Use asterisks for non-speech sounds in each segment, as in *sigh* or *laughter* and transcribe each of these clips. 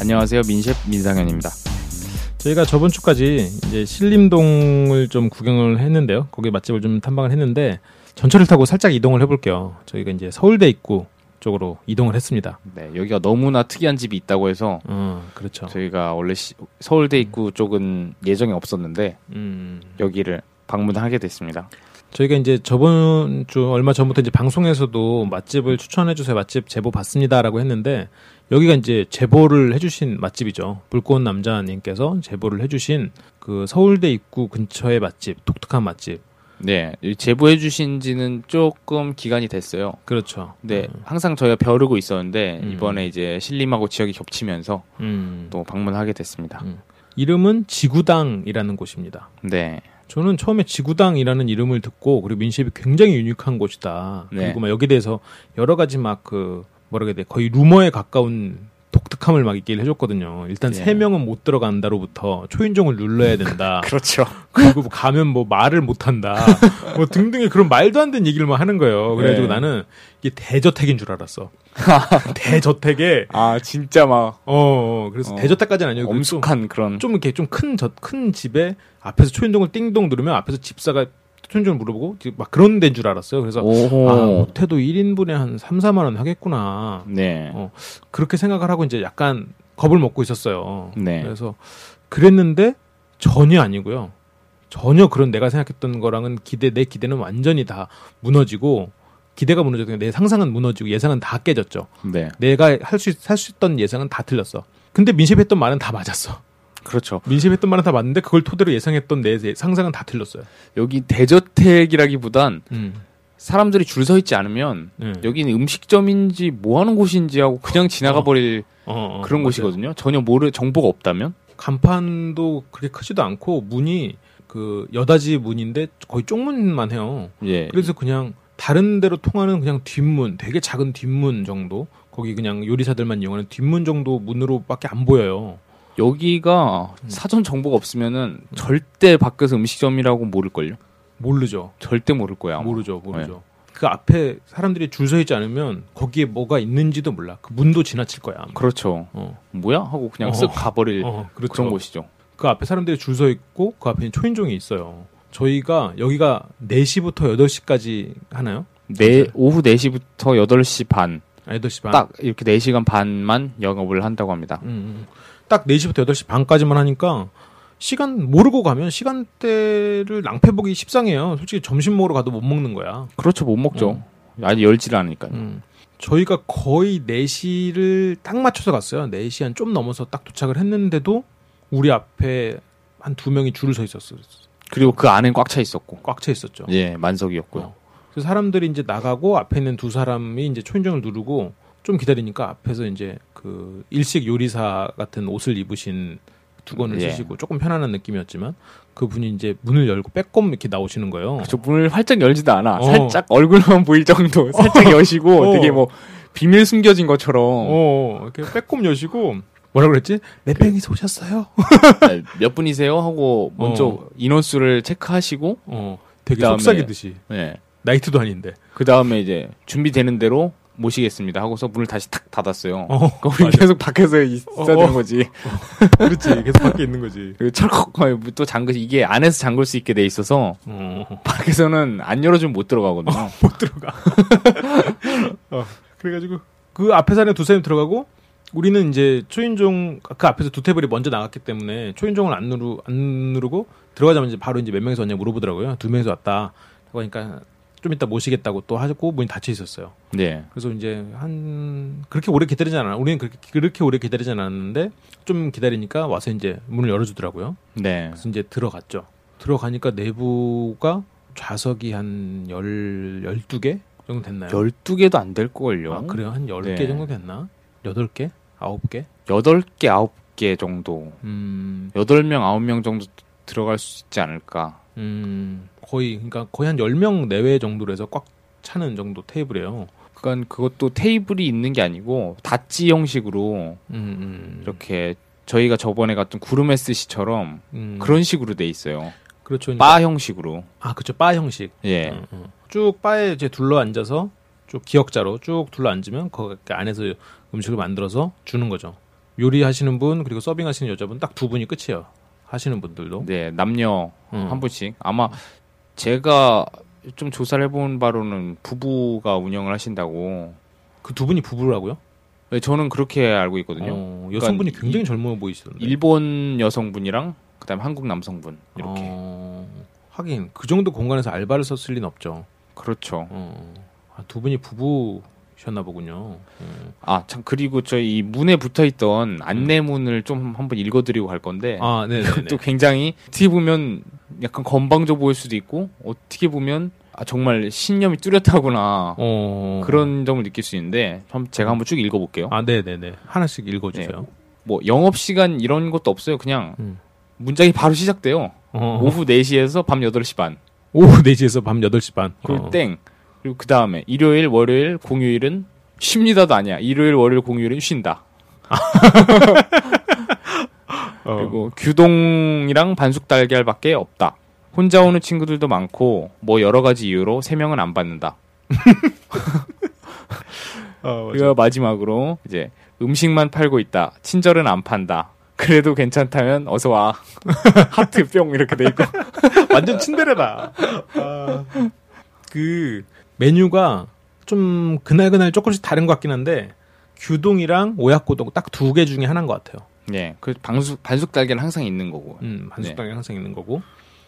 안녕하세요. 민셰프 민상현입니다. 저희가 저번 주까지 이제 신림동을 좀 구경을 했는데요 거기 맛집을 좀 탐방을 했는데 전철을 타고 살짝 이동을 해볼게요 저희가 이제 서울대 입구 쪽으로 이동을 했습니다 네, 여기가 너무나 특이한 집이 있다고 해서 어 그렇죠 저희가 원래 시- 서울대 입구 쪽은 예정이 없었는데 음 여기를 방문하게 됐습니다. 저희가 이제 저번 주 얼마 전부터 이제 방송에서도 맛집을 추천해 주세요. 맛집 제보 받습니다라고 했는데 여기가 이제 제보를 해 주신 맛집이죠. 불꽃 남자님께서 제보를 해 주신 그 서울대 입구 근처의 맛집, 독특한 맛집. 네, 이 제보해 주신 지는 조금 기간이 됐어요. 그렇죠. 네, 항상 저희가 벼르고 있었는데 음. 이번에 이제 신림하고 지역이 겹치면서 음. 또 방문하게 됐습니다. 음. 이름은 지구당이라는 곳입니다. 네, 저는 처음에 지구당이라는 이름을 듣고 그리고 민셰이 굉장히 유니크한 곳이다. 네. 그리고 막 여기 에 대해서 여러 가지 막 그 뭐라 해야 돼 거의 루머에 가까운 독특함을 막 얘기를 해줬거든요. 일단 네. 세 명은 못 들어간다로부터 초인종을 눌러야 된다. *laughs* 그렇죠. 그리고 뭐 가면 뭐 말을 못 한다. *laughs* 뭐 등등의 그런 말도 안 되는 얘기를 막 하는 거예요. 그래가지고 네. 나는 이게 대저택인 줄 알았어. *laughs* 대저택에 아 진짜 막 어, 어 그래서 어. 대저택까지는 아니고 좀- 엄숙한 그런 좀 이렇게 좀 큰 저 큰 집에 앞에서 초인종을 띵동 누르면 앞에서 집사가 초인종을 물어보고 막 그런 데인 줄 알았어요. 그래서 오호. 아, 못해도 1인분에 한 3, 4만 원 하겠구나. 네, 어, 그렇게 생각을 하고 이제 약간 겁을 먹고 있었어요. 네. 그래서 그랬는데 전혀 아니고요. 전혀 그런 내가 생각했던 거랑은 기대 내 기대는 완전히 다 무너지고 기대가 무너졌고 내 상상은 무너지고 예상은 다 깨졌죠. 네, 내가 할 수 할수 있던 예상은 다 틀렸어. 근데 민셰프 했던 말은 다 맞았어. 그렇죠. 민셰프 했던 말은 다 맞는데 그걸 토대로 예상했던 내 상상은 다 틀렸어요. 여기 대저택이라기보단 음. 사람들이 줄 서 있지 않으면 네. 여기는 음식점인지 뭐 하는 곳인지 하고 그냥 지나가 어. 버릴 어, 어, 그런 맞아요. 곳이거든요. 전혀 모르 정보가 없다면. 간판도 그렇게 크지도 않고 문이 그 여다지 문인데 거의 쪽문만 해요. 예. 그래서 그냥 다른 데로 통하는 그냥 뒷문, 되게 작은 뒷문 정도. 거기 그냥 요리사들만 이용하는 뒷문 정도 문으로밖에 안 보여요. 여기가 음. 사전 정보가 없으면은 절대 밖에서 음식점이라고 모를 걸요. 모르죠. 절대 모를 거야. 아마. 모르죠, 모르죠. 그 앞에 사람들이 줄 서 있지 않으면 거기에 뭐가 있는지도 몰라. 그 문도 지나칠 거야. 아마. 그렇죠. 어, 뭐야 하고 그냥 어. 쓱 가버릴 *laughs* 어, 그렇죠. 그런 곳이죠. 그 앞에 사람들이 줄 서 있고 그 앞에 초인종이 있어요. 저희가 여기가 4시부터 8시까지 하나요? 네. 오후 4시부터 8시 반. 아, 8시 반. 딱 이렇게 4시간 반만 영업을 한다고 합니다. 음, 음. 딱 4시부터 8시 반까지만 하니까 시간 모르고 가면 시간대를 낭패 보기 십상해요. 솔직히 점심 먹으러 가도 못 먹는 거야. 그렇죠. 못 먹죠. 어. 아니 열지를 않으니까요. 음. 저희가 거의 4시를 딱 맞춰서 갔어요. 4시 한 좀 넘어서 딱 도착을 했는데도 우리 앞에 한 두 명이 줄을 서 있었어요. 그리고 그 안엔 꽉 차 있었고. 꽉 차 있었죠. 예, 만석이었고요. 어. 그래서 사람들이 이제 나가고 앞에 있는 두 사람이 이제 초인종을 누르고 좀 기다리니까 앞에서 이제 그 일식 요리사 같은 옷을 입으신 두건을 예. 쓰시고 조금 편안한 느낌이었지만 그분이 이제 문을 열고 빼꼼 이렇게 나오시는 거예요. 저 문을 활짝 열지도 않아. 어. 살짝 얼굴만 보일 정도. 살짝 여시고 *laughs* 어. 되게 뭐 비밀 숨겨진 것처럼 어, 이렇게 빼꼼 여시고 뭐라 그랬지? 몇 명이서 오셨어요? 네, 몇 분이세요 하고 먼저 어. 인원수를 체크하시고 어, 되게 그다음에- 속삭이듯이 네. 나이트도 아닌데. 그 다음에 이제 준비되는 대로 모시겠습니다 하고서 문을 다시 탁 닫았어요. 어, 맞아. 계속 밖에서 있어야 어, 되는 어. 거지. 그렇지. 계속 밖에 있는 거지. *laughs* 철컥 또 잠글 이게 안에서 잠글 수 있게 돼 있어서 어, 밖에서는 안 열어주면 못 들어가거든요. 못 들어가. *laughs* 어, 그래가지고 그 앞에 사는 두 사람이 들어가고 우리는 이제 초인종 그 앞에서 두 테이블이 먼저 나갔기 때문에 초인종을 안 누르 안 누르고 들어가자마자 바로 이제 몇 명이서 왔냐 물어보더라고요. 두 명이서 왔다. 그러니까 좀 이따 모시겠다고 또 하고 문이 닫혀 있었어요. 네. 그래서 이제 한 그렇게 오래 기다리지 않아. 우리는 그렇게 그렇게 오래 기다리지 않았는데 좀 기다리니까 와서 이제 문을 열어주더라고요. 네. 그래서 이제 들어갔죠. 들어가니까 내부가 좌석이 한 열, 12개 정도 됐나요? 12개도 안 될 걸요. 아, 그래요? 한 10개 네. 정도 됐나? 8개? 아홉 개? 여덟 개 아홉 개 정도. 음, 여덟 명 아홉 명 정도 들어갈 수 있지 않을까. 음, 거의 그러니까 거의 한 10명 내외 정도로 해서 꽉 차는 정도 테이블이에요. 그건 그것도 테이블이 있는 게 아니고 다찌 형식으로 음, 음. 이렇게 저희가 저번에 갔던 구름 SC처럼 음, 그런 식으로 돼 있어요. 그렇죠. 그러니까- 바 형식으로. 아, 그렇죠. 바 형식. 예. 음, 음. 쭉 바에 이제 둘러 앉아서 쭉 기역자로 쭉 둘러 앉으면 거기 안에서 음식을 만들어서 주는 거죠. 요리하시는 분 그리고 서빙하시는 여자분 딱 두 분이 끝이에요. 하시는 분들도. 네, 남녀 음. 한 분씩. 아마 제가 좀 조사를 해본 바로는 부부가 운영을 하신다고. 그 두 분이 부부라고요? 네, 저는 그렇게 알고 있거든요. 어, 여성분이 그러니까 굉장히 이- 젊어 보이시던데. 일본 여성분이랑 그다음에 한국 남성분 이렇게. 어, 하긴 그 정도 공간에서 알바를 썼을 리는 없죠. 그렇죠. 어, 아, 두 분이 부부 셨나 보군요. 음. 아, 참 그리고 저희 이 문에 붙어 있던 안내문을 좀 한번 읽어 드리고 갈 건데 아, 네, 네, *laughs* 또 굉장히 어떻게 보면 약간 건방져 보일 수도 있고 어떻게 보면 아, 정말 신념이 뚜렷하구나 어, 그런 점을 느낄 수 있는데 한번 제가 한번 쭉 읽어볼게요. 아, 네, 네, 네. 하나씩 읽어주세요. 뭐 영업 시간 이런 것도 없어요. 그냥 음. 문장이 바로 시작돼요. 어, 오후 4시에서 밤 8시 반. 오후 4시에서 밤 8시 반. 그리고 어. 땡. 그리고 그 다음에 일요일, 월요일, 공휴일은 쉽니다도 아니야. 일요일, 월요일, 공휴일은 쉰다. 어. 그리고 규동이랑 반숙 달걀밖에 없다. 혼자 오는 친구들도 많고 뭐 여러 가지 이유로 세 명은 안 받는다. *laughs* 어. 그리고 마지막으로 이제 음식만 팔고 있다. 친절은 안 판다. 그래도 괜찮다면 어서 와. *laughs* 하트 뿅 이렇게 돼 있고. *laughs* 완전 친데레다. 아, 그 메뉴가 좀 그날 그날 조금씩 다른 것 같긴 한데 규동이랑 오야코동 딱 두 개 중에 하나인 것 같아요. 예. 그 반숙 반숙 달걀은 항상 있는 거고. 음, 반숙당이 항상 있는 거고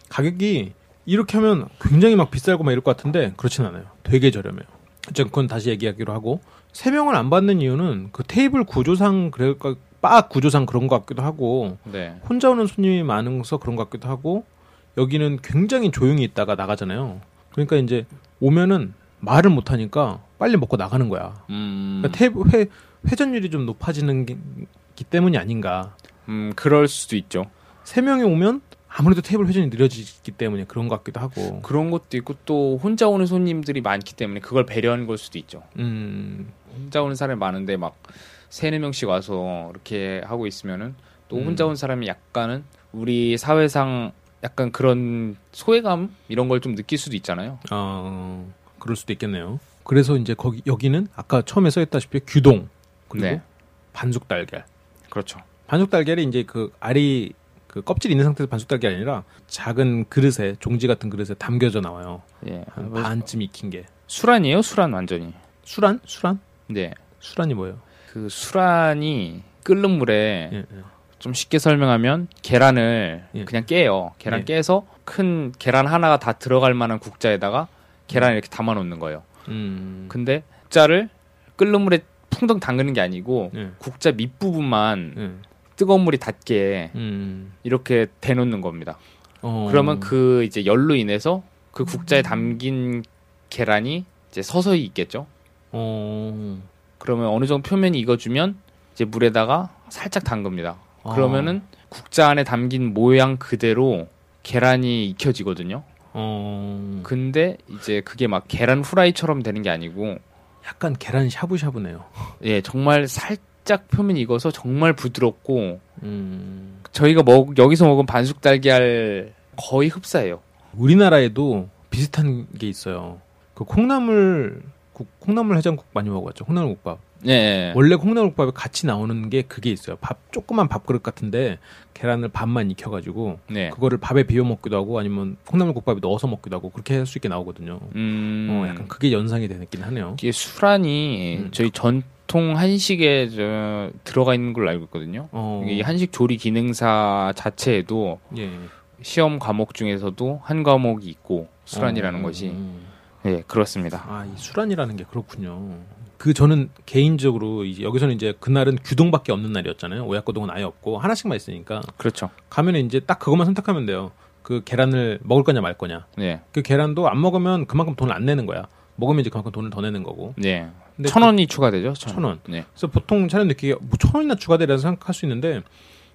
가격이 이렇게 하면 굉장히 막 비싸고 막 이럴 것 같은데 그렇진 않아요. 되게 저렴해요. 어쨌든 그건 다시 얘기하기로 하고 세 명을 안 받는 이유는 그 테이블 구조상 그럴까 바 구조상 그런 것 같기도 하고 네. 혼자 오는 손님이 많아서 그런 것 같기도 하고 여기는 굉장히 조용히 있다가 나가잖아요. 그러니까 이제 오면은 말을 못 하니까 빨리 먹고 나가는 거야. 음. 그러니까 회 회전율이 좀 높아지는 게, 기 때문이 아닌가. 음, 그럴 수도 있죠. 세 명이 오면 아무래도 테이블 회전이 느려지기 때문에 그런 것 같기도 하고. 그런 것도 있고 또 혼자 오는 손님들이 많기 때문에 그걸 배려한 걸 수도 있죠. 음, 혼자 오는 사람이 많은데 막 세네 명씩 와서 이렇게 하고 있으면은 또 음. 혼자 온 사람이 약간은 우리 사회상 약간 그런 소외감 이런 걸 좀 느낄 수도 있잖아요. 어, 그럴 수도 있겠네요. 그래서 이제 거기 여기는 아까 처음에 써있다시피 규동 그리고 네. 반숙 달걀. 그렇죠. 반숙 달걀이 이제 그 알이 그 껍질 있는 상태에서 반숙 달걀이 아니라 작은 그릇에 종지 같은 그릇에 담겨져 나와요. 예. 한 반쯤 익힌 게. 술안이에요, 술안 완전히. 수란? 수란? 네. 수란이 뭐예요? 그 술안이 끓는 물에 예, 예. 좀 쉽게 설명하면 계란을 예. 그냥 깨요. 계란 예. 깨서 큰 계란 하나가 다 들어갈 만한 국자에다가 계란을 이렇게 담아 놓는 거예요. 음. 근데 국자를 끓는 물에 풍덩 담그는 게 아니고 예. 국자 밑부분만 예. 뜨거운 물이 닿게 음. 이렇게 대놓는 겁니다. 어. 그러면 그 이제 열로 인해서 그 국자에 담긴 계란이 이제 서서히 익겠죠. 어. 그러면 어느 정도 표면이 익어주면 이제 물에다가 살짝 담급니다. 아. 그러면은 국자 안에 담긴 모양 그대로 계란이 익혀지거든요. 어. 근데 이제 그게 막 계란 후라이처럼 되는 게 아니고 약간 계란 샤브샤브네요. 예 정말 살짝 표면이 익어서 정말 부드럽고 음. 저희가 먹 여기서 먹은 반숙 달걀 거의 흡사해요. 우리나라에도 비슷한 게 있어요. 그 콩나물 국, 콩나물 해장국 많이 먹어봤죠. 콩나물 국밥. 예, 예. 원래 콩나물국밥에 같이 나오는 게 그게 있어요. 밥 조그만 밥그릇 같은데 계란을 반만 익혀가지고 네. 그거를 밥에 비벼 먹기도 하고 아니면 콩나물국밥에 넣어서 먹기도 하고 그렇게 할 수 있게 나오거든요. 음, 어, 약간 그게 연상이 되긴 하네요. 이게 수란이 음. 저희 전통 한식에 저 들어가 있는 걸로 알고 있거든요. 어, 이게 한식 조리 기능사 자체에도 예. 시험 과목 중에서도 한 과목이 있고 수란이라는 어, 것이 음. 예 그렇습니다. 아, 이 수란이라는 게 그렇군요. 그 저는 개인적으로 이제 여기서는 이제 그날은 규동밖에 없는 날이었잖아요. 오야코동은 아예 없고 하나씩만 있으니까 그렇죠. 가면 이제 딱 그것만 선택하면 돼요. 그 계란을 먹을 거냐 말 거냐. 네, 그 계란도 안 먹으면 그만큼 돈을 안 내는 거야. 먹으면 이제 그만큼 돈을 더 내는 거고. 네, 근데 천 원이 추가되죠. 천, 천 원. 네. 그래서 보통 차량 느끼기가 뭐천 원이나 추가되라 생각할 수 있는데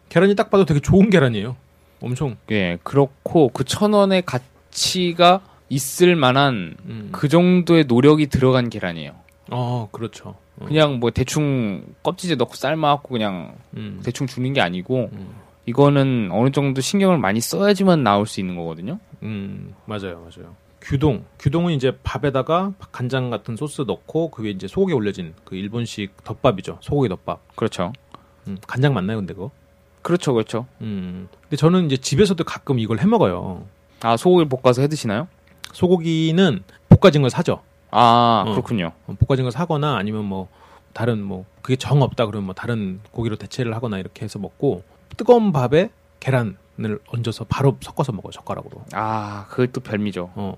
계란이 딱 봐도 되게 좋은 계란이에요. 엄청 예, 그렇고 그 천 원의 가치가 있을 만한 음. 그 정도의 노력이 들어간 계란이에요. 어 그렇죠. 어. 그냥 뭐 대충 껍질에 넣고 삶아갖고 그냥 음. 대충 주는 게 아니고 음. 이거는 어느 정도 신경을 많이 써야지만 나올 수 있는 거거든요. 음, 맞아요, 맞아요. 규동, 규동은 이제 밥에다가 간장 같은 소스 넣고 그 위에 이제 소고기 올려진 그 일본식 덮밥이죠. 소고기 덮밥. 그렇죠. 음, 간장 맞나요, 근데 그거? 그렇죠, 그렇죠. 음. 근데 저는 이제 집에서도 가끔 이걸 해 먹어요. 아 소고기 볶아서 해 드시나요? 소고기는 볶아진 걸 사죠. 아 어. 그렇군요. 어, 볶아진 걸 사거나 아니면 뭐 다른 뭐 그게 정 없다 그러면 뭐 다른 고기로 대체를 하거나 이렇게 해서 먹고 뜨거운 밥에 계란을 얹어서 바로 섞어서 먹어요 젓가락으로. 아 그게 또 별미죠. 어.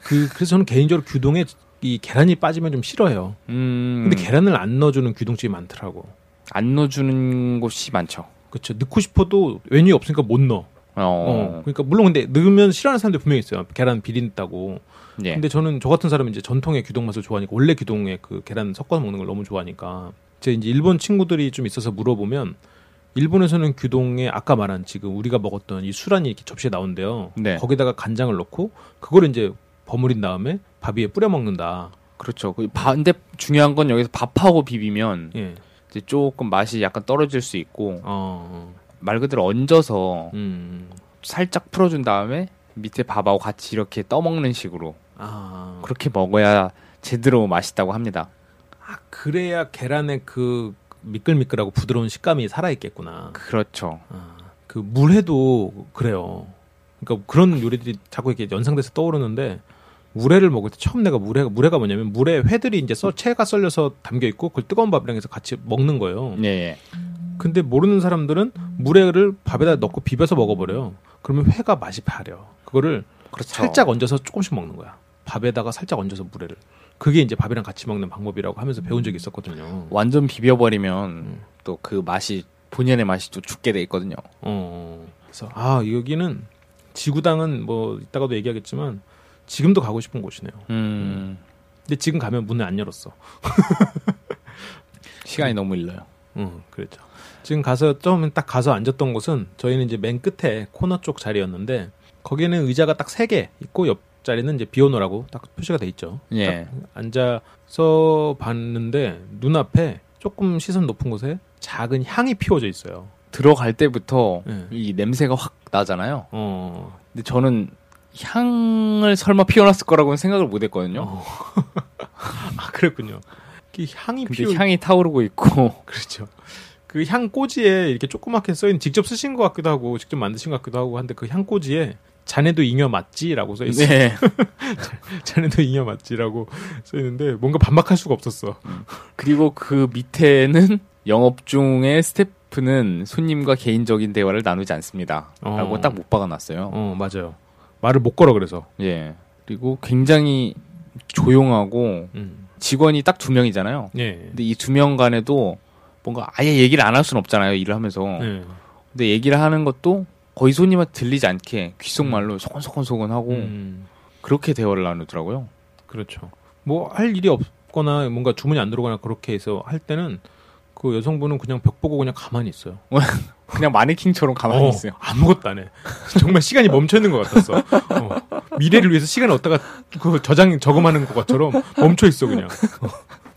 그 그래서 저는 개인적으로 규동에 이 계란이 빠지면 좀 싫어해요. 음. 근데 계란을 안 넣어주는 규동집이 많더라고. 안 넣어주는 곳이 많죠. 그렇죠. 넣고 싶어도 메뉴 없으니까 못 넣어. 어. 어. 그러니까 물론 근데 넣으면 싫어하는 사람들 분명히 있어요. 계란 비린다고. 예. 근데 저는 저 같은 사람은 이제 전통의 규동 맛을 좋아하니까 원래 규동에 그 계란 섞어서 먹는 걸 너무 좋아하니까 제 이제 일본 친구들이 좀 있어서 물어보면 일본에서는 규동에 아까 말한 지금 우리가 먹었던 이 수란이 이렇게 접시에 나온대요. 네. 거기다가 간장을 넣고 그거를 이제 버무린 다음에 밥 위에 뿌려 먹는다. 그렇죠. 그 바- 근데 중요한 건 여기서 밥하고 비비면 예. 이제 조금 맛이 약간 떨어질 수 있고 어. 말 그대로 얹어서 음. 살짝 풀어준 다음에 밑에 밥하고 같이 이렇게 떠먹는 식으로 아. 그렇게 먹어야 제대로 맛있다고 합니다. 아, 그래야 계란의 그 미끌미끌하고 부드러운 식감이 살아있겠구나. 그렇죠. 아, 그 물회도 그래요. 그러니까 그런 요리들이 자꾸 이렇게 연상돼서 떠오르는데 물회를 먹을 때 처음 내가 물회가 물회가 뭐냐면 물에 회들이 이제 써 채가 썰려서 담겨 있고 그걸 뜨거운 밥이랑 해서 같이 먹는 거예요. 예, 예. 근데 모르는 사람들은 물회를 밥에다 넣고 비벼서 먹어버려요. 그러면 회가 맛이 바려. 그거를 그렇죠. 살짝 얹어서 조금씩 먹는 거야. 밥에다가 살짝 얹어서 물회를. 그게 이제 밥이랑 같이 먹는 방법이라고 하면서 배운 적이 있었거든요. 완전 비벼버리면 음. 또그 맛이 본연의 맛이 또 죽게 돼 있거든요. 어. 그래서 아 여기는 지구당은 뭐 이따가도 얘기하겠지만 지금도 가고 싶은 곳이네요. 음, 근데 지금 가면 문을 안 열었어. 시간이 너무 일러요. 응, 그렇죠. 지금 가서 처음에 딱 가서 앉았던 곳은 저희는 이제 맨 끝에 코너 쪽 자리였는데 거기에는 의자가 딱 세 개 있고 옆 자리는 이제 비오노라고 딱 표시가 돼 있죠. 예. 딱 앉아서 봤는데 눈앞에 조금 시선 높은 곳에 작은 향이 피워져 있어요. 들어갈 때부터 예. 이 냄새가 확 나잖아요. 어. 근데 저는 향을 설마 피워놨을 거라고는 생각을 못 했거든요. 어. *laughs* 아, 그랬군요. 그 향이 근데 피워 향이 타오르고 있고 그렇죠. 그 향꽂이에 이렇게 조그맣게 써있는 직접 쓰신 것 같기도 하고 직접 만드신 것 같기도 하고 한데 그 향꽂이에 자네도 잉여 맞지라고 써 있어요. 네. *laughs* 자네도 잉여 맞지라고 써 있는데 뭔가 반박할 수가 없었어. 그리고 그 밑에는 영업 중에 스태프는 손님과 개인적인 대화를 나누지 않습니다. 어. 라고 딱 못 박아놨어요. 어 맞아요. 말을 못 걸어 그래서. 예. 그리고 굉장히 조용하고 음. 직원이 딱 두 명이잖아요. 예. 근데 이 두 명 간에도 뭔가 아예 얘기를 안 할 수는 없잖아요. 일을 하면서. 예. 근데 얘기를 하는 것도 거의 손님한테 들리지 않게 귓속말로 소곤소곤소곤 하고 음. 그렇게 대화를 나누더라고요. 그렇죠. 뭐 할 일이 없거나 뭔가 주문이 안 들어오거나 그렇게 해서 할 때는 그 여성분은 그냥 벽 보고 그냥 가만히 있어요. *laughs* 그냥 마네킹처럼 가만히 어, 있어요. 아무것도 안 해. 정말 시간이 멈춰 있는 것 같았어. 어. 미래를 위해서 시간을 얻다가 그 저장 저금하는 것처럼 멈춰 있어 그냥.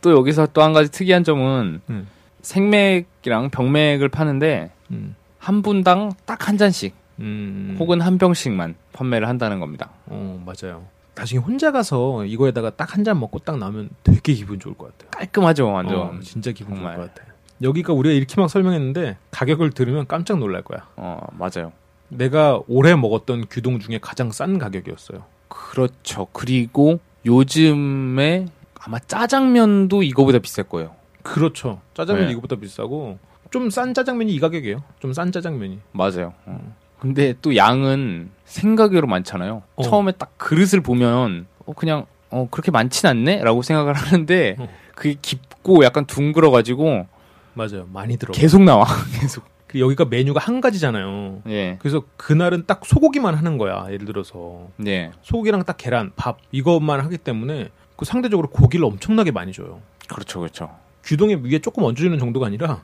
또 여기서 또 한 가지 특이한 점은 음. 생맥이랑 병맥을 파는데 음. 한 분당 딱 한 잔씩 음. 혹은 한 병씩만 판매를 한다는 겁니다. 어 맞아요. 나중에 혼자 가서 이거에다가 딱 한 잔 먹고 딱 나면 되게 기분 좋을 것 같아요. 깔끔하죠, 완전. 어, 진짜 기분 정말. 좋을 것 같아. 여기가 우리가 이렇게 막 설명했는데 가격을 들으면 깜짝 놀랄 거야. 어, 맞아요. 내가 올해 먹었던 규동 중에 가장 싼 가격이었어요. 그렇죠. 그리고 요즘에 아마 짜장면도 이거보다 비쌀 거예요. 그렇죠. 짜장면 네. 이거보다 비싸고 좀 싼 짜장면이 이 가격이에요. 좀 싼 짜장면이. 맞아요. 어. 근데 또 양은 생각외로 많잖아요. 어. 처음에 딱 그릇을 보면 어, 그냥 어, 그렇게 많진 않네? 라고 생각을 하는데 어. 그게 깊고 약간 둥글어 가지고 맞아요. 많이 들어. 계속 나와. *laughs* 계속. 여기가 메뉴가 한 가지잖아요. 예. 그래서 그날은 딱 소고기만 하는 거야. 예를 들어서 예. 소고기랑 딱 계란, 밥 이것만 하기 때문에 그 상대적으로 고기를 엄청나게 많이 줘요. 그렇죠, 그렇죠. 규동의 위에 조금 얹어주는 정도가 아니라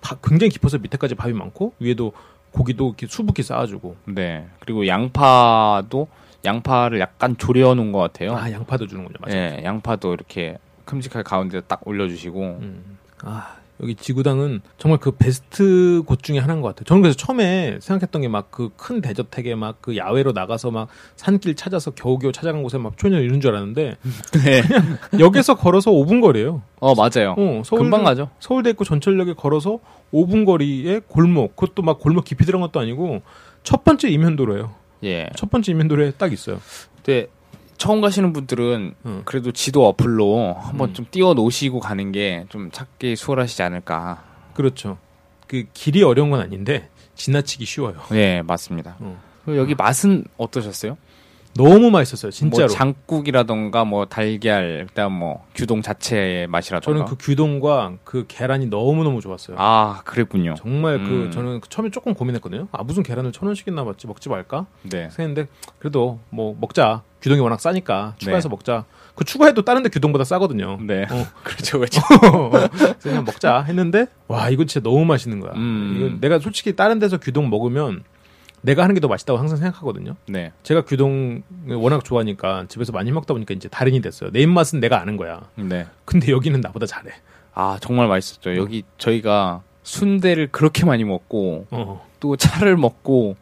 바- 굉장히 깊어서 밑에까지 밥이 많고 위에도 고기도 이렇게 수북히 쌓아주고 네. 그리고 양파도 양파를 약간 졸여 놓은 것 같아요. 아 양파도 주는군요. 맞아요. 예, 양파도 이렇게 큼직하게 가운데 딱 올려주시고. 음. 아 여기 지구당은 정말 그 베스트 곳 중에 하나인 것 같아요. 저는 그래서 처음에 생각했던 게 막 그 큰 대저택에 막 그 야외로 나가서 막 산길 찾아서 겨우겨우 찾아간 곳에 막 초인을 이런 줄 알았는데 *laughs* 네. 역에서 걸어서 5분 거리예요. 어 맞아요. 어, 서울 금방 가죠. 서울대 있고 전철역에 걸어서 5분 거리에 골목. 그것도 막 골목 깊이 들어간 것도 아니고 첫 번째 이면도로예요. 예. 첫 번째 이면도로에 딱 있어요. 근데 처음 가시는 분들은 응. 그래도 지도 어플로 한번 음. 좀 띄워 놓으시고 가는 게 좀 찾기 수월하시지 않을까. 그렇죠. 그 길이 어려운 건 아닌데 지나치기 쉬워요. 네, 맞습니다. 어. 여기 맛은 어떠셨어요? 너무 맛있었어요, 진짜로. 뭐 장국이라던가 뭐 달걀, 그다음 뭐 규동 자체의 맛이라던가. 저는 그 규동과 그 계란이 너무 너무 좋았어요. 아, 그랬군요. 정말 그 음. 저는 처음에 조금 고민했거든요. 아 무슨 계란을 천 원씩이나 받지 먹지 말까 네. 생각했는데 그래도 뭐 먹자. 규동이 워낙 싸니까 추가해서 네. 먹자. 그 추가해도 다른 데 규동보다 싸거든요. 네. 어. *laughs* 그렇죠, 그렇죠. *laughs* 그냥 먹자 했는데 와 이거 진짜 너무 맛있는 거야. 음. 이건 내가 솔직히 다른 데서 규동 먹으면 내가 하는 게 더 맛있다고 항상 생각하거든요. 네. 제가 규동 워낙 좋아하니까 집에서 많이 먹다 보니까 이제 달인이 됐어요. 내 입맛은 내가 아는 거야. 네. 근데 여기는 나보다 잘해. 아, 정말 맛있었죠. 여기 저희가 순대를 그렇게 많이 먹고 어. 또 차를 먹고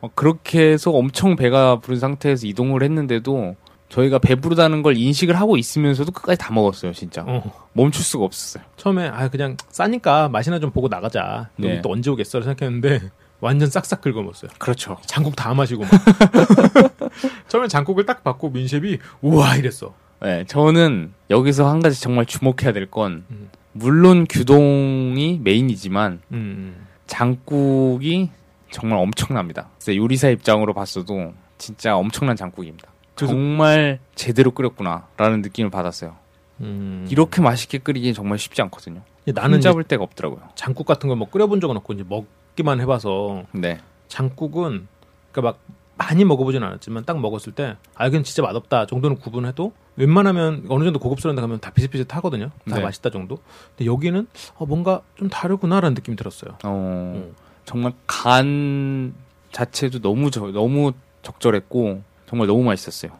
어, 그렇게 해서 엄청 배가 부른 상태에서 이동을 했는데도 저희가 배부르다는 걸 인식을 하고 있으면서도 끝까지 다 먹었어요, 진짜. 어. 멈출 수가 없었어요. 처음에 아 그냥 싸니까 맛이나 좀 보고 나가자. 여기 네. 또 언제 오겠어 생각했는데 완전 싹싹 긁어먹었어요. 그렇죠. 장국 다 마시고 막. *laughs* 처음에 장국을 딱 받고 민셰이 우와 이랬어. 네, 저는 여기서 한 가지 정말 주목해야 될건 음. 물론 규동이 메인이지만 음. 장국이 정말 엄청납니다. 요리사 입장으로 봤어도 진짜 엄청난 장국입니다. 정말 제대로 끓였구나라는 느낌을 받았어요. 음. 이렇게 맛있게 끓이기 정말 쉽지 않거든요. 나는 잡을 데가 없더라고요. 장국 같은 걸뭐 끓여본 적은 없고 이제 먹 기만 해봐서 네, 장국은 그러니까 막 많이 먹어보진 않았지만 딱 먹었을 때 아 이건 진짜 맛없다 정도는 구분해도 웬만하면 어느 정도 고급스러운 데 가면 다 비슷비슷하거든요. 다 네. 맛있다 정도. 근데 여기는 어, 뭔가 좀 다르구나라는 느낌이 들었어요. 어, 음. 정말 간 자체도 너무 저, 너무 적절했고 정말 너무 맛있었어요.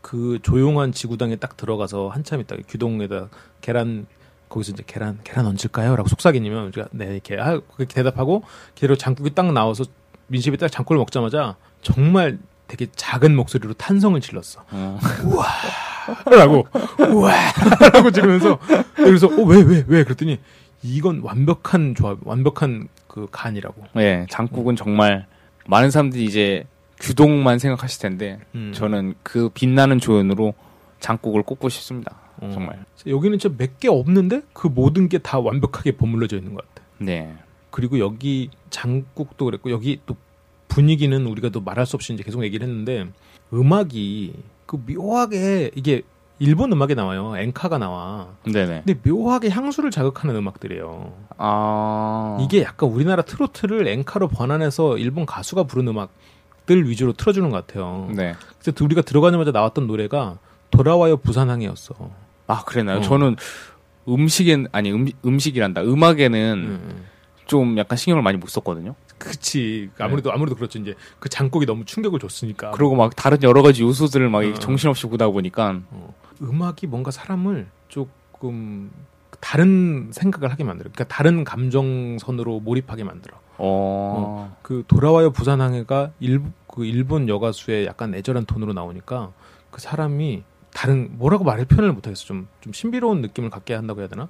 그 조용한 지구당에 딱 들어가서 한참 있다 가 규동에다 계란 거기서 이제 계란 계란 얹을까요?라고 속삭이면 우리가 네 이렇게 아 그렇게 대답하고 그대로 장국이 딱 나와서 민심이 딱 장국을 먹자마자 정말 되게 작은 목소리로 탄성을 질렀어. 어, 라고 우와 라고 지르면서 그래서 어 왜 왜 왜 그랬더니 이건 완벽한 조합 완벽한 그 간이라고. 네, 장국은 정말 많은 사람들이 이제 규동만 생각하실 텐데 음. 저는 그 빛나는 조연으로 장국을 꼽고 싶습니다. 어. 정말. 여기는 진짜 몇 개 없는데 그 모든 게 다 완벽하게 버물러져 있는 것 같아. 네, 그리고 여기 장국도 그랬고 여기 또 분위기는 우리가 또 말할 수 없이 이제 계속 얘기를 했는데 음악이 그 묘하게 이게 일본 음악에 나와요. 엔카가 나와. 네네. 근데 묘하게 향수를 자극하는 음악들이에요. 아 이게 약간 우리나라 트로트를 엔카로 번안해서 일본 가수가 부른 음악들 위주로 틀어주는 것 같아요. 네. 그래서 우리가 들어가자마자 나왔던 노래가 돌아와요 부산항이었어. 아 그랬나요? 어. 저는 음식엔 아니 음, 음식이란다. 음악에는 음. 좀 약간 신경을 많이 못 썼거든요. 그치. 아무래도 아무래도 그렇죠. 이제 그 장곡이 너무 충격을 줬으니까. 그리고 막 다른 여러 가지 요소들을 막 어. 정신없이 보다 보니까 어, 음악이 뭔가 사람을 조금 다른 생각을 하게 만들어. 그러니까 다른 감정선으로 몰입하게 만들어. 어, 그 돌아와요 부산항해가 일, 그 일본 여가수의 약간 애절한 톤으로 나오니까 그 사람이 다른 뭐라고 말할 표현을 못하겠어. 좀 좀 신비로운 느낌을 갖게 한다고 해야 되나?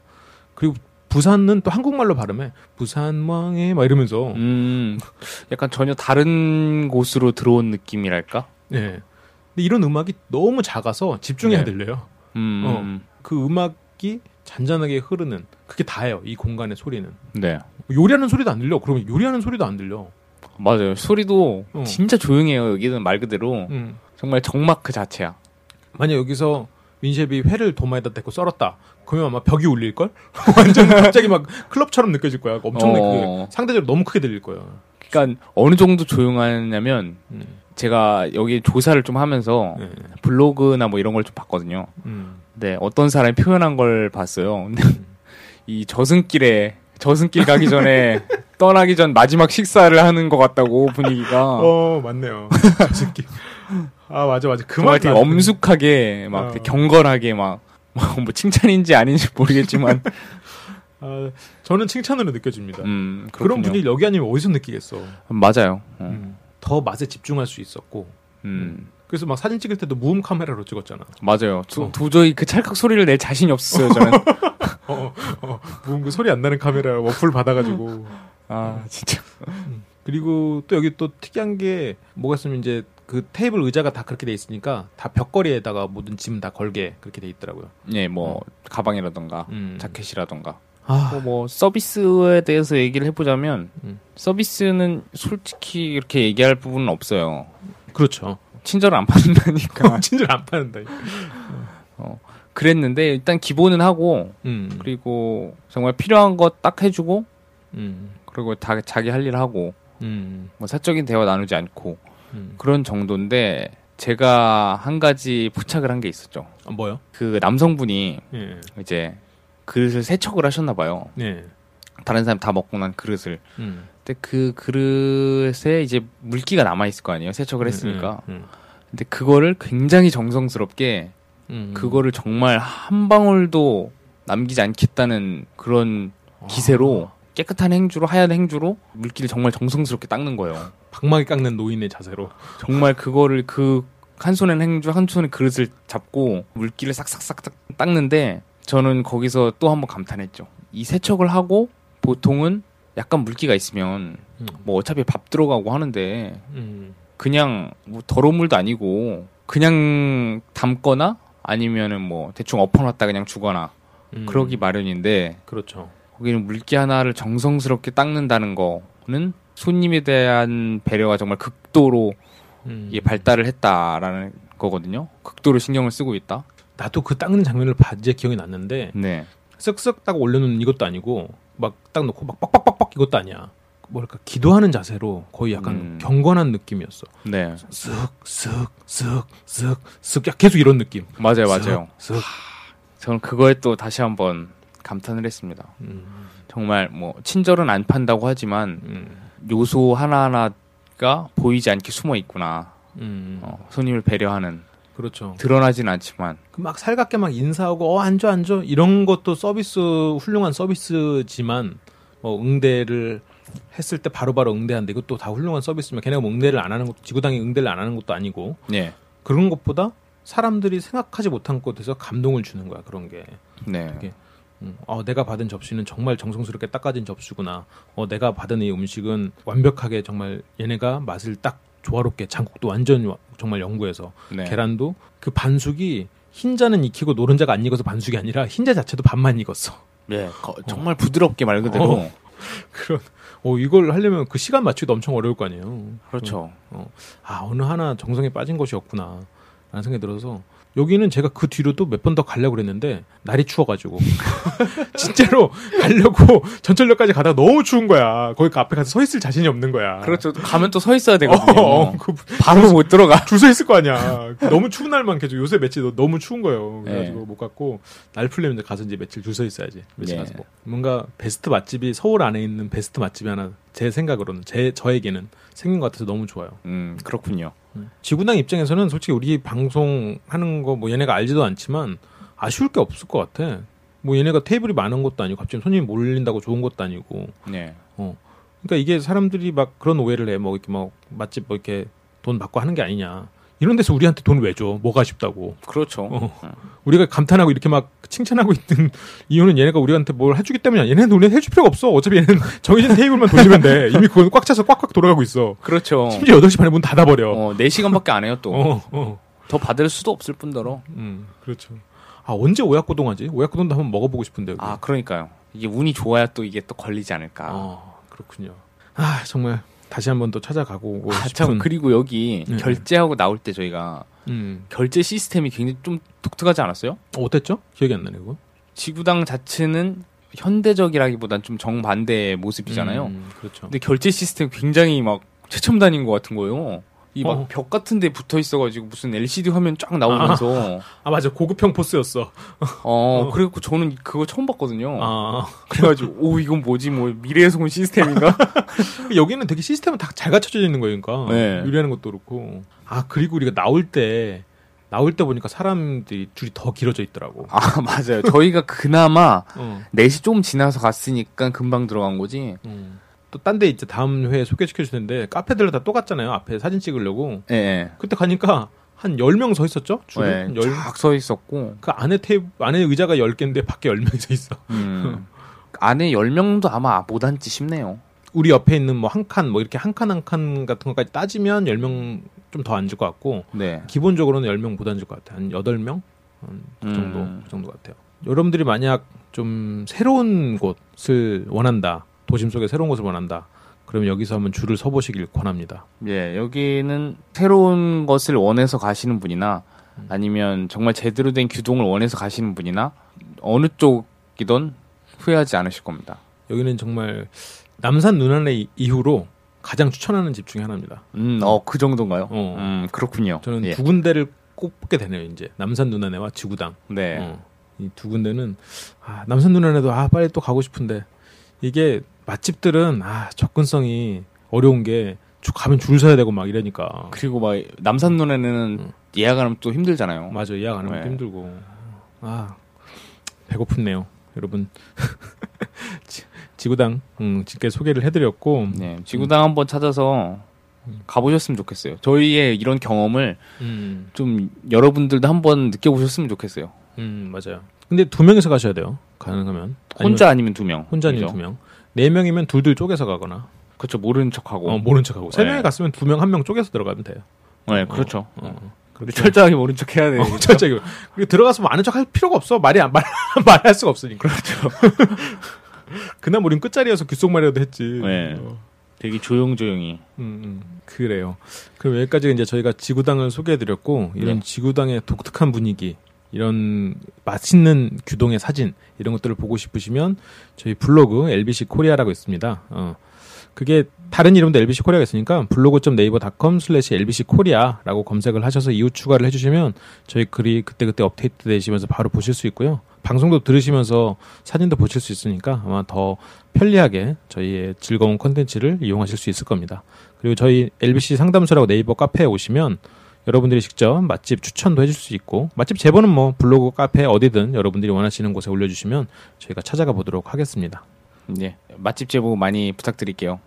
그리고 부산은 또 한국말로 발음해. 부산왕에 막 이러면서. 음, 약간 전혀 다른 곳으로 들어온 느낌이랄까? 예. 근데 이런 음악이 너무 작아서 집중해야 네. 들려요. 음, 그 음악이 잔잔하게 흐르는 그게 다예요. 이 공간의 소리는. 네. 요리하는 소리도 안 들려. 그러면 요리하는 소리도 안 들려. 맞아요. 소리도 어. 진짜 조용해요. 여기는 말 그대로 음. 정말 정막 그 자체야. 만약 여기서 윈셰비 회를 도마에다 대고 썰었다. 그러면 아마 벽이 울릴 걸? *laughs* 완전 갑자기 막 클럽처럼 느껴질 거야. 엄청나게 어. 상대적으로 너무 크게 들릴 거야. 그러니까 어느 정도 조용하냐면 음. 제가 여기 조사를 좀 하면서 네. 블로그나 뭐 이런 걸 좀 봤거든요. 음. 네, 어떤 사람이 표현한 걸 봤어요. 근데 *laughs* 이 저승길에 저승길 가기 전에 *laughs* 떠나기 전 마지막 식사를 하는 것 같다고 분위기가 어 맞네요. 저 새끼. 아 맞아 맞아. 그 말 되게 엄숙하게 막 어. 되게 경건하게 막 *laughs* 뭐 칭찬인지 아닌지 모르겠지만 *laughs* 아, 저는 칭찬으로 느껴집니다. 음, 그런. 분위기 여기 아니면 어디서 느끼겠어. 맞아요. 어. 음. 더 맛에 집중할 수 있었고. 음. 그래서 막 사진 찍을 때도 무음 카메라로 찍었잖아. 맞아요. 도, 어. 도저히 그 찰칵 소리를 낼 자신이 없었어요, *laughs* 저는. 어, 어, 무음 그 소리 안 나는 카메라 워플 받아가지고. 아, 진짜. 그리고 또 여기 또 특이한 게 뭐가 있으면 이제 그 테이블 의자가 다 그렇게 돼 있으니까 다 벽걸이에다가 모든 짐 다 걸게 그렇게 돼 있더라고요. 예, 뭐, 가방이라던가, 음. 자켓이라던가. 아, 또 뭐, 서비스에 대해서 얘기를 해보자면, 음. 서비스는 솔직히 이렇게 얘기할 부분은 없어요. 그렇죠. 친절을 안 받는다니까. 진짜 *laughs* 안 파는다. 그랬는데, 일단 기본은 하고, 음, 그리고 정말 필요한 거 딱 해주고, 음, 그리고 다 자기 할 일 하고, 음, 뭐 사적인 대화 나누지 않고, 음. 그런 정도인데, 제가 한 가지 부착을 한 게 있었죠. 아, 뭐요? 그 남성분이 예, 이제 그릇을 세척을 하셨나 봐요. 예, 다른 사람 다 먹고 난 그릇을. 음. 근데 그 그릇에 이제 물기가 남아 있을 거 아니에요. 세척을 했으니까. 음, 근데 그거를 굉장히 정성스럽게 음. 그거를 정말 한 방울도 남기지 않겠다는 그런 기세로 깨끗한 행주로 하얀 행주로 물기를 정말 정성스럽게 닦는 거예요. 방망이 깎는 노인의 자세로. 정말 그거를 그 한 손엔 행주 한 손에 그릇을 잡고 물기를 싹싹싹 닦는데 저는 거기서 또 한번 감탄했죠. 이 세척을 하고 보통은 약간 물기가 있으면 음. 뭐 어차피 밥 들어가고 하는데 음. 그냥 뭐 더러운 물도 아니고 그냥 담거나 아니면은 뭐 대충 엎어놨다 그냥 주거나 음. 그러기 마련인데 그렇죠. 거기는 물기 하나를 정성스럽게 닦는다는 거는 손님에 대한 배려가 정말 극도로 음. 발달을 했다라는 거거든요. 극도로 신경을 쓰고 있다. 나도 그 닦는 장면을 봤제 기억이 났는데 네. 쓱쓱 딱 올려놓는 이것도 아니고 막 딱 놓고 막 빡빡빡빡 이것도 아니야. 뭐랄까 기도하는 자세로 거의 약간 음. 경건한 느낌이었어. 네. 쓱쓱쓱쓱쓱쓱 야, 계속 이런 느낌. 맞아요, 맞아요. 쓱. 저는 그거에 또 다시 한번 감탄을 했습니다. 음, 정말 뭐 친절은 안 판다고 하지만 음, 요소 하나하나가 보이지 않게 숨어 있구나. 음. 어, 손님을 배려하는 그렇죠. 드러나진 않지만 그 막 살갑게 막 인사하고 어 앉아 앉아 이런 것도 서비스 훌륭한 서비스지만 뭐 응대를 했을 때 바로바로 응대한데 이것도 다 훌륭한 서비스면 걔네가 뭐 응대를 안 하는 것도 지구당이 응대를 안 하는 것도 아니고 네. 그런 것보다 사람들이 생각하지 못한 곳에서 감동을 주는 거야 그런 게 네. 그게. 음, 어, 내가 받은 접시는 정말 정성스럽게 닦아진 접시구나 어, 내가 받은 이 음식은 완벽하게 정말 얘네가 맛을 딱 조화롭게 장국도 완전 와- 정말 연구해서 네. 계란도 그 반숙이 흰자는 익히고 노른자가 안 익어서 반숙이 아니라 흰자 자체도 반만 익었어. 네. 거- 정말 부드럽게 말 그대로 어. *laughs* 그런 어 이걸 하려면 그 시간 맞추기도 엄청 어려울 거 아니에요. 그렇죠. 아 어느 하나 정성에 빠진 것이 없구나 라는 생각이 들어서 여기는 제가 그 뒤로도 몇번 더 가려고 그랬는데 날이 추워가지고 *laughs* 진짜로 가려고 *laughs* 전철역까지 가다가 너무 추운 거야. 거기 그 앞에 가서 서 있을 자신이 없는 거야. 그렇죠. 가면 또 서 있어야 되거든요. *laughs* 어, 어, 그 바로 못 들어가. 줄 서 있을 거 아니야. 너무 추운 날만 계속 요새 며칠 너- 너무 추운 거예요. 그래가지고 네. 못 갔고 날 풀리면 이제 가서 이제 며칠 줄 서 있어야지. 며칠 네. 가서 뭐. 뭔가 베스트 맛집이 서울 안에 있는 베스트 맛집이 하나 제 생각으로는 제 저에게는 생긴 것 같아서 너무 좋아요. 음, 그렇군요. 지구당 입장에서는 솔직히 우리 방송 하는 거 뭐 얘네가 알지도 않지만 아쉬울 게 없을 것 같아. 뭐 얘네가 테이블이 많은 것도 아니고 갑자기 손님이 몰린다고 좋은 것도 아니고 네. 그러니까 이게 사람들이 막 그런 오해를 해. 뭐 이렇게 막 맛집 뭐 이렇게 돈 받고 하는 게 아니냐. 이런 데서 우리한테 돈을 왜 줘? 뭐가 아쉽다고. 그렇죠. 어. 우리가 감탄하고 이렇게 막 칭찬하고 있는 *laughs* 이유는 얘네가 우리한테 뭘 해주기 때문이야. 얘네는 우리한테 해줄 필요가 없어. 어차피 얘는 *laughs* 정해진 테이블만 돌리면 돼. 이미 그건 꽉 차서 꽉꽉 돌아가고 있어. 그렇죠. 심지어 8시 반에 문 닫아버려. 어, 4시간밖에 안 해요, 또. 어, 어. 더 받을 수도 없을 뿐더러. 음, 그렇죠. 아, 언제 오약고동 하지? 오약고동도 한번 먹어보고 싶은데, 여기. 아, 그러니까요. 이게 운이 좋아야 또 이게 또 걸리지 않을까. 어, 그렇군요. 아, 정말 다시 한번 또 찾아가고 아, 싶은. 참, 그리고 여기 네. 결제하고 나올 때 저희가 음. 결제 시스템이 굉장히 좀 독특하지 않았어요? 어, 어땠죠? 기억이 안 나네, 그거. 지구당 자체는 현대적이라기보단 좀 정반대의 모습이잖아요. 음, 그렇죠. 근데 결제 시스템 굉장히 막 최첨단인 것 같은 거예요. 이막 어. 벽 같은 데 붙어 있어가지고 무슨 LCD 화면 쫙 나오면서 아 맞아 고급형 포스였어. *laughs* 어 그래갖고 저는 그거 처음 봤거든요. 아 그래가지고 오 이건 뭐지 뭐 미래에서 온 시스템인가? *laughs* 여기는 되게 시스템은 다 잘 갖춰져 있는 거니까 네. 유리하는 것도 그렇고. 아 그리고 우리가 나올 때 나올 때 보니까 사람들이 줄이 더 길어져 있더라고. 아 *laughs* 맞아요. 저희가 그나마 어. 4시 좀 지나서 갔으니까 금방 들어간 거지. 음. 또 딴 데 이제 다음 회에 소개시켜 줄 텐데 카페들 다 똑같잖아요. 앞에 사진 찍으려고. 예. 예. 그때 가니까 한 10명 서 있었죠? 줄에. 네, 한 열- 쫙서 있었고 그 안에 테이블 안에 의자가 10개인데 밖에 10명이 서 있어. 음. 안에 10명도 아마 못 앉지 싶네요. 우리 옆에 있는 뭐 한 칸, 뭐 이렇게 한 칸 한 칸 같은 것까지 따지면 10명 좀 더 앉을 것 같고, 네. 기본적으로는 10명 못 앉을 것 같아요. 한 8명? 한그 정도, 음. 그 정도 같아요. 여러분들이 만약 좀 새로운 곳을 원한다, 도심 속에 새로운 곳을 원한다, 그럼 여기서 한번 줄을 서보시길 권합니다. 예, 여기는 새로운 것을 원해서 가시는 분이나 아니면 정말 제대로 된 규동을 원해서 가시는 분이나 어느 쪽이든 후회하지 않으실 겁니다. 여기는 정말 남산 눈안의 이후로 가장 추천하는 집 중에 하나입니다. 음, 어, 그 정도인가요? 어. 음, 그렇군요. 저는 예. 두 군데를 꼽게 되네요, 이제. 남산 눈안에와 지구당. 네. 어, 이두 군데는 아, 남산 눈안에도 아 빨리 또 가고 싶은데 이게 맛집들은 아 접근성이 어려운 게 주- 가면 줄 서야 되고 막 이러니까 그리고 막 남산 눈에는 음. 예약하면 또 힘들잖아요. 맞아 예약 안 하면 네. 힘들고 아 배고픈네요 여러분 *laughs* 지, 지구당 음, 직계 소개를 해드렸고 네, 지구당 한번 찾아서 가보셨으면 좋겠어요. 저희의 이런 경험을 음, 좀 여러분들도 한번 느껴보셨으면 좋겠어요. 음 맞아요 근데 두 명이서 가셔야 돼요 가능하면 혼자 아니면 두 명. 혼자 아니면 그죠? 두명 네 명이면 둘둘 쪼개서 가거나 그렇죠. 모르는 척하고. 어, 모른 척하고 세 네. 명이 갔으면 두 명 한 명 쪼개서 들어가면 돼요 네, 그렇죠. 어, 어. 그렇게 철저하게 모른 척 해야 돼요. 어, 철저하게. 그리고 들어가서 뭐 아는 척 할 필요가 없어. 말이 안, 말, *laughs* 말할 수가 없으니까. 그렇죠. *laughs* 그나마 우린 끝자리여서 귓속말이라도 했지. 네. 어, 되게 조용조용히. 음, 음, 그래요. 그럼 여기까지 이제 저희가 지구당을 소개해드렸고, 이런 네. 지구당의 독특한 분위기, 이런 맛있는 규동의 사진, 이런 것들을 보고 싶으시면 저희 블로그 LBC 코리아라고 있습니다. 어, 그게 다른 이름도 LBC 코리아가 있으니까 블로그.네이버.com 슬래시 LBC 코리아라고 검색을 하셔서 이웃 추가를 해주시면 저희 글이 그때그때 업데이트 되시면서 바로 보실 수 있고요. 방송도 들으시면서 사진도 보실 수 있으니까 아마 더 편리하게 저희의 즐거운 콘텐츠를 이용하실 수 있을 겁니다. 그리고 저희 LBC 상담소라고 네이버 카페에 오시면 여러분들이 직접 맛집 추천도 해줄 수 있고 맛집 제보는 뭐 블로그 카페 어디든 여러분들이 원하시는 곳에 올려주시면 저희가 찾아가 보도록 하겠습니다. 네. 맛집 제보 많이 부탁드릴게요.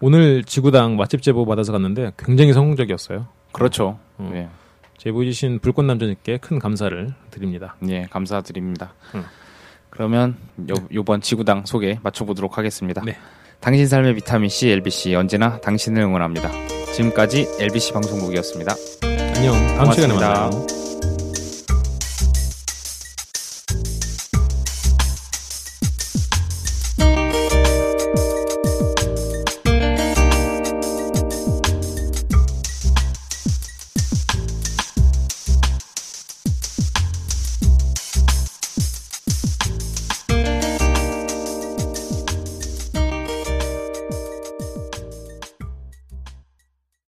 오늘 지구당 맛집 제보 받아서 갔는데 굉장히 성공적이었어요. 그렇죠. 음. 네. 제보 주신 불꽃 남자님께 큰 감사를 드립니다. 예, 감사드립니다. 음. 그러면 요, 요번 지구당 소개 맞춰보도록 하겠습니다. 네. 당신 삶의 비타민 C LBC 언제나 당신을 응원합니다. 지금까지 LBC 방송국이었습니다. 안녕. 다음 시간에 고맙습니다. 만나요.